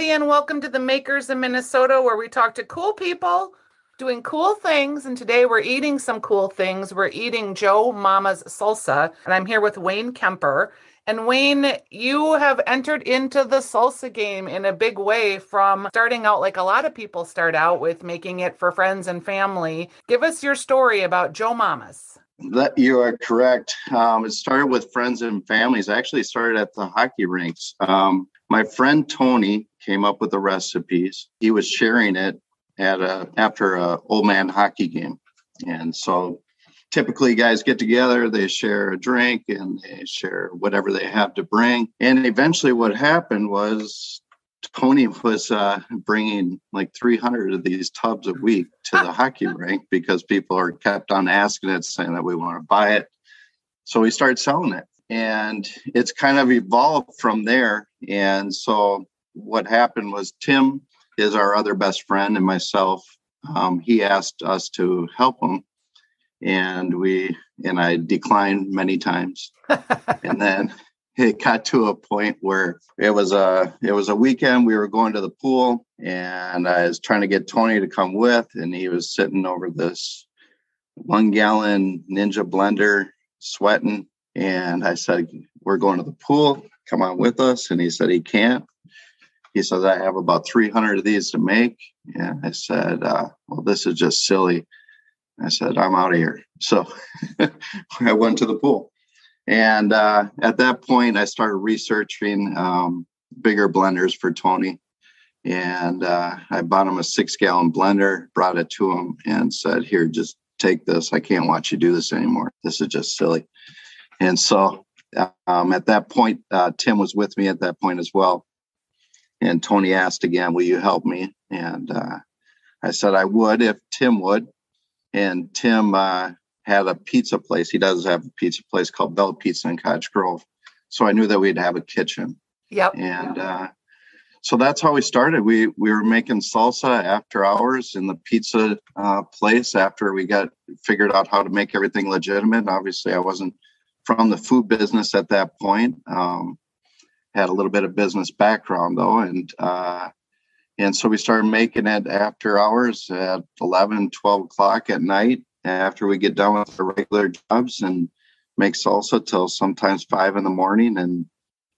everybody, and welcome to the Makers in Minnesota, where we talk to cool people doing cool things. And today we're eating some cool things. We're eating Joe Mama's salsa, and I'm here with Wayne Kemper. And Wayne, you have entered into the salsa game in a big way from starting out like a lot of people start out with making it for friends and family. Give us your story about Joe Mama's. That you are correct. Um, it started with friends and families. I actually started at the hockey rinks. Um, my friend Tony came up with the recipes. He was sharing it at a after a old man hockey game, and so typically guys get together they share a drink and they share whatever they have to bring and eventually what happened was tony was uh, bringing like 300 of these tubs a week to the hockey rink because people are kept on asking it saying that we want to buy it so we started selling it and it's kind of evolved from there and so what happened was tim is our other best friend and myself um, he asked us to help him and we and I declined many times. and then it got to a point where it was a it was a weekend. We were going to the pool, and I was trying to get Tony to come with, and he was sitting over this one gallon Ninja blender, sweating. And I said, "We're going to the pool. Come on with us." And he said he can't. He says, "I have about 300 of these to make." And I said, uh, "Well, this is just silly." I said, I'm out of here. So I went to the pool. And uh, at that point, I started researching um, bigger blenders for Tony. And uh, I bought him a six gallon blender, brought it to him, and said, Here, just take this. I can't watch you do this anymore. This is just silly. And so um, at that point, uh, Tim was with me at that point as well. And Tony asked again, Will you help me? And uh, I said I would if Tim would and Tim uh, had a pizza place. He does have a pizza place called Bell Pizza in Cottage Grove. So I knew that we'd have a kitchen. Yep. And uh, so that's how we started. We we were making salsa after hours in the pizza uh, place after we got figured out how to make everything legitimate. Obviously, I wasn't from the food business at that point. Um, had a little bit of business background though, and uh, and so we started making it after hours at 11, 12 o'clock at night after we get done with our regular jobs and make salsa till sometimes five in the morning and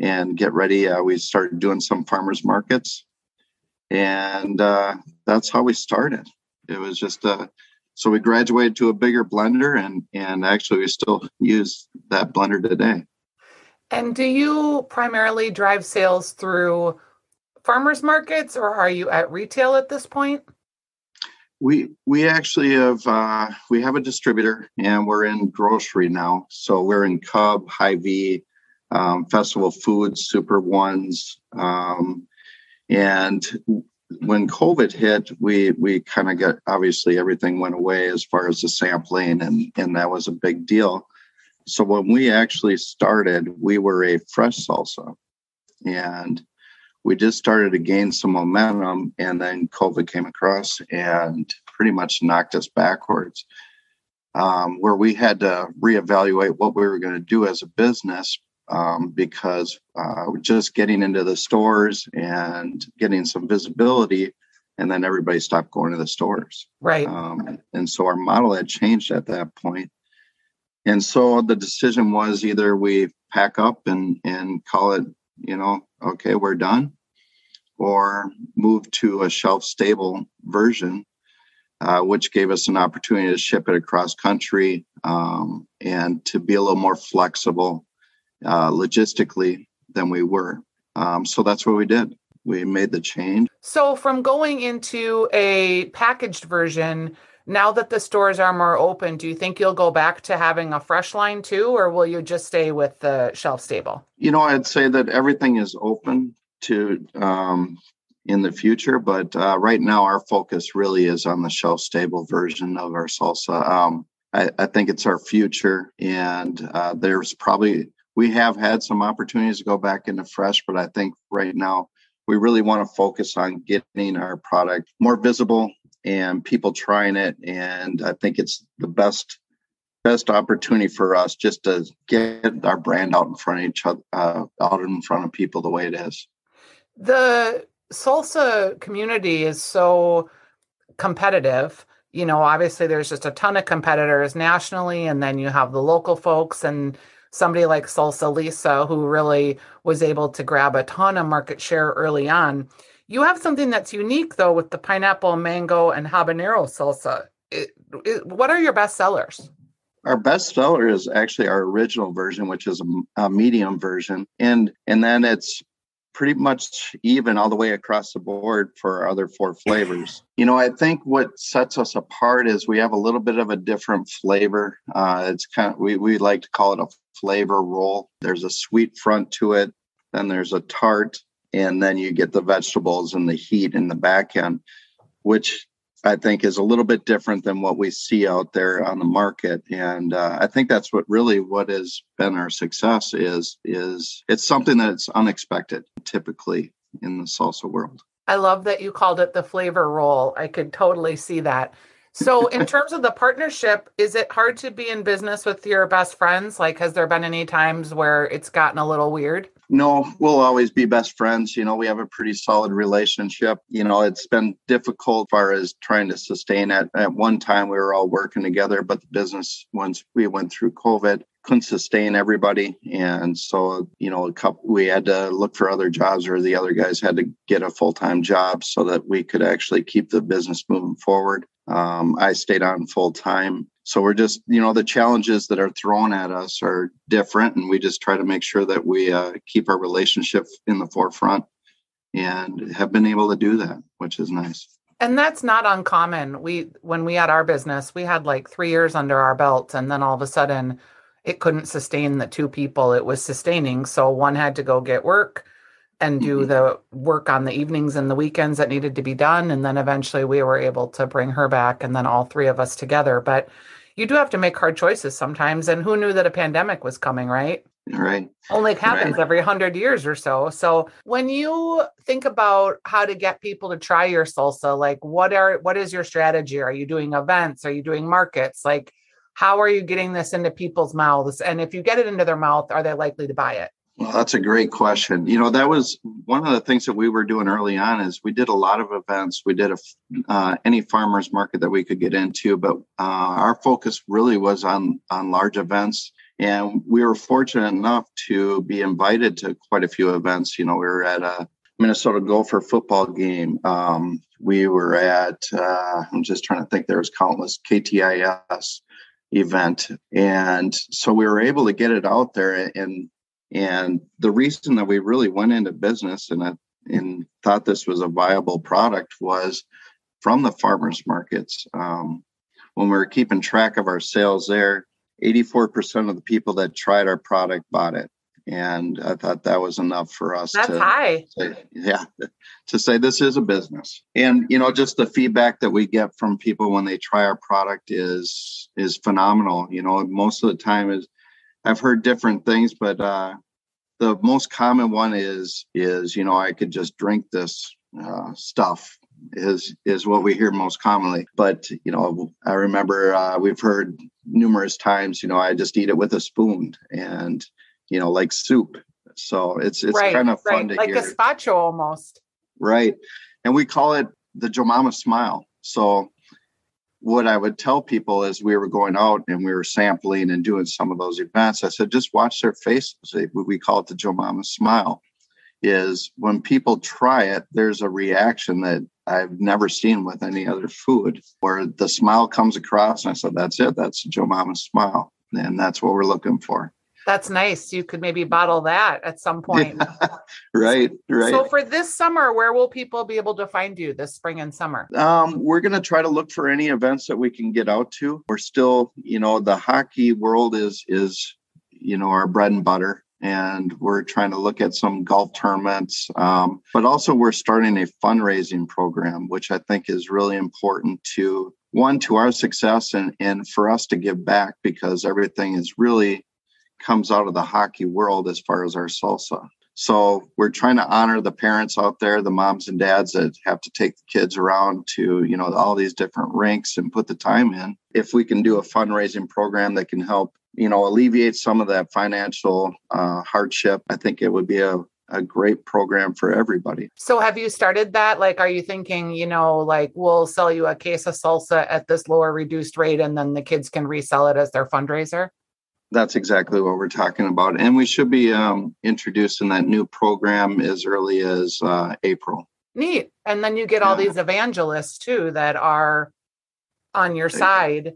and get ready. Uh, we started doing some farmers markets, and uh, that's how we started. It was just uh, so we graduated to a bigger blender, and and actually we still use that blender today. And do you primarily drive sales through farmers markets or are you at retail at this point? We we actually have uh, we have a distributor and we're in grocery now. So we're in Cub, Hy-Vee, um, Festival Foods, Super Ones, um, and when COVID hit, we we kind of got obviously everything went away as far as the sampling, and and that was a big deal. So when we actually started, we were a fresh salsa, and we just started to gain some momentum and then covid came across and pretty much knocked us backwards um, where we had to reevaluate what we were going to do as a business um, because uh, just getting into the stores and getting some visibility and then everybody stopped going to the stores. Right. Um, and so our model had changed at that point. And so the decision was either we pack up and and call it you know okay we're done or move to a shelf stable version, uh, which gave us an opportunity to ship it across country um, and to be a little more flexible uh, logistically than we were. Um, so that's what we did. We made the change. So, from going into a packaged version, now that the stores are more open, do you think you'll go back to having a fresh line too, or will you just stay with the shelf stable? You know, I'd say that everything is open to um, in the future, but uh, right now our focus really is on the shelf stable version of our salsa. Um, I, I, think it's our future, and uh, there's probably we have had some opportunities to go back into fresh, but I think right now we really want to focus on getting our product more visible and people trying it. And I think it's the best best opportunity for us just to get our brand out in front of each other, uh, out in front of people the way it is. The salsa community is so competitive. You know obviously there's just a ton of competitors nationally and then you have the local folks and somebody like salsa lisa who really was able to grab a ton of market share early on. You have something that's unique though with the pineapple mango and habanero salsa. It, it, what are your best sellers? Our best seller is actually our original version which is a, a medium version. And and then it's pretty much even all the way across the board for our other four flavors. You know, I think what sets us apart is we have a little bit of a different flavor. Uh, it's kind of we we like to call it a flavor roll. There's a sweet front to it, then there's a tart, and then you get the vegetables and the heat in the back end, which I think is a little bit different than what we see out there on the market, and uh, I think that's what really what has been our success is is it's something that's unexpected typically in the salsa world. I love that you called it the flavor roll. I could totally see that. So, in terms of the partnership, is it hard to be in business with your best friends? Like, has there been any times where it's gotten a little weird? No, we'll always be best friends. You know, we have a pretty solid relationship. You know, it's been difficult as far as trying to sustain it. At one time, we were all working together, but the business, once we went through COVID, couldn't sustain everybody. And so, you know, a couple, we had to look for other jobs or the other guys had to get a full time job so that we could actually keep the business moving forward. Um, I stayed on full time. So we're just, you know, the challenges that are thrown at us are different, and we just try to make sure that we uh, keep our relationship in the forefront and have been able to do that, which is nice. And that's not uncommon. We, when we had our business, we had like three years under our belt, and then all of a sudden, it couldn't sustain the two people it was sustaining. So one had to go get work and do mm-hmm. the work on the evenings and the weekends that needed to be done. And then eventually we were able to bring her back and then all three of us together. But you do have to make hard choices sometimes. And who knew that a pandemic was coming, right? Right. Only happens right. every hundred years or so. So when you think about how to get people to try your salsa, like what are what is your strategy? Are you doing events? Are you doing markets? Like how are you getting this into people's mouths? And if you get it into their mouth, are they likely to buy it? Well, that's a great question. You know, that was one of the things that we were doing early on is we did a lot of events. We did a uh, any farmers market that we could get into, but uh, our focus really was on on large events. And we were fortunate enough to be invited to quite a few events. You know, we were at a Minnesota Gopher football game. Um, we were at uh, I'm just trying to think. There was countless KTIS event, and so we were able to get it out there and and the reason that we really went into business and, I, and thought this was a viable product was from the farmers markets. Um, when we were keeping track of our sales there, 84% of the people that tried our product bought it. And I thought that was enough for us That's to high. Say, yeah, to say this is a business. And you know, just the feedback that we get from people when they try our product is is phenomenal. You know, most of the time is I've heard different things, but uh, the most common one is is you know I could just drink this uh, stuff is is what we hear most commonly. But you know I remember uh, we've heard numerous times you know I just eat it with a spoon and you know like soup. So it's it's right, kind of fun right. to like hear. Like gazpacho almost. Right, and we call it the Joe Mama smile. So what I would tell people as we were going out and we were sampling and doing some of those events, I said, just watch their faces. We call it the Joe Mama smile. Is when people try it, there's a reaction that I've never seen with any other food where the smile comes across. And I said, that's it. That's Joe Mama smile. And that's what we're looking for. That's nice. You could maybe bottle that at some point. right, right. So for this summer, where will people be able to find you this spring and summer? Um, we're going to try to look for any events that we can get out to. We're still, you know, the hockey world is is you know our bread and butter and we're trying to look at some golf tournaments. Um, but also, we're starting a fundraising program, which I think is really important to one to our success and and for us to give back because everything is really comes out of the hockey world as far as our salsa. So we're trying to honor the parents out there, the moms and dads that have to take the kids around to, you know, all these different rinks and put the time in. If we can do a fundraising program that can help, you know, alleviate some of that financial uh, hardship, I think it would be a a great program for everybody. So have you started that? Like, are you thinking, you know, like we'll sell you a case of salsa at this lower reduced rate and then the kids can resell it as their fundraiser? That's exactly what we're talking about. And we should be um, introducing that new program as early as uh, April. Neat. And then you get all Yeah. these evangelists too that are on your side.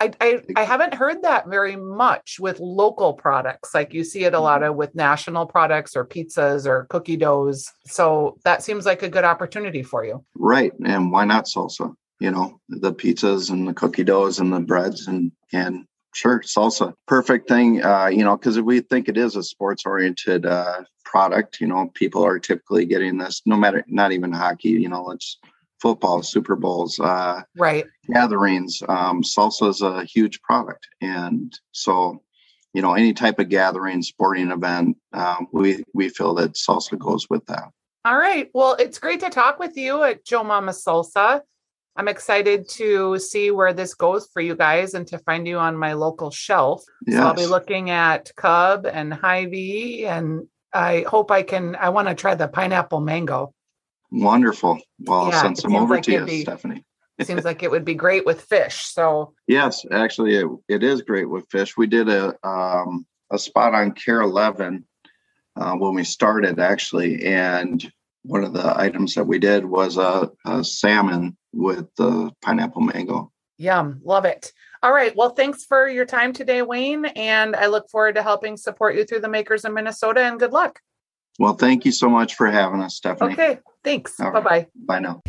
I, I, I haven't heard that very much with local products. Like you see it a lot Mm-hmm. of with national products or pizzas or cookie doughs. So that seems like a good opportunity for you. Right. And why not salsa? You know, the pizzas and the cookie doughs and the breads and, and sure, salsa. Perfect thing, uh, you know, because we think it is a sports oriented uh, product. You know, people are typically getting this no matter, not even hockey, you know, it's football, Super Bowls, uh, Right. gatherings. Um, salsa is a huge product. And so, you know, any type of gathering, sporting event, um, we, we feel that salsa goes with that. All right. Well, it's great to talk with you at Joe Mama Salsa. I'm excited to see where this goes for you guys and to find you on my local shelf. So I'll be looking at Cub and Hy-Vee and I hope I can I want to try the pineapple mango. Wonderful. Well, I'll send some over like to you, be- Stephanie. It seems like it would be great with fish. So Yes, actually, it, it is great with fish. We did a um, a spot on KARE 11 uh, when we started, actually, and one of the items that we did was a, a salmon with the pineapple mango. yum, love it. All right. Well, thanks for your time today, Wayne. And I look forward to helping support you through the makers in Minnesota and good luck. Well, thank you so much for having us, Stephanie. Okay. Thanks. All Bye bye. Bye now.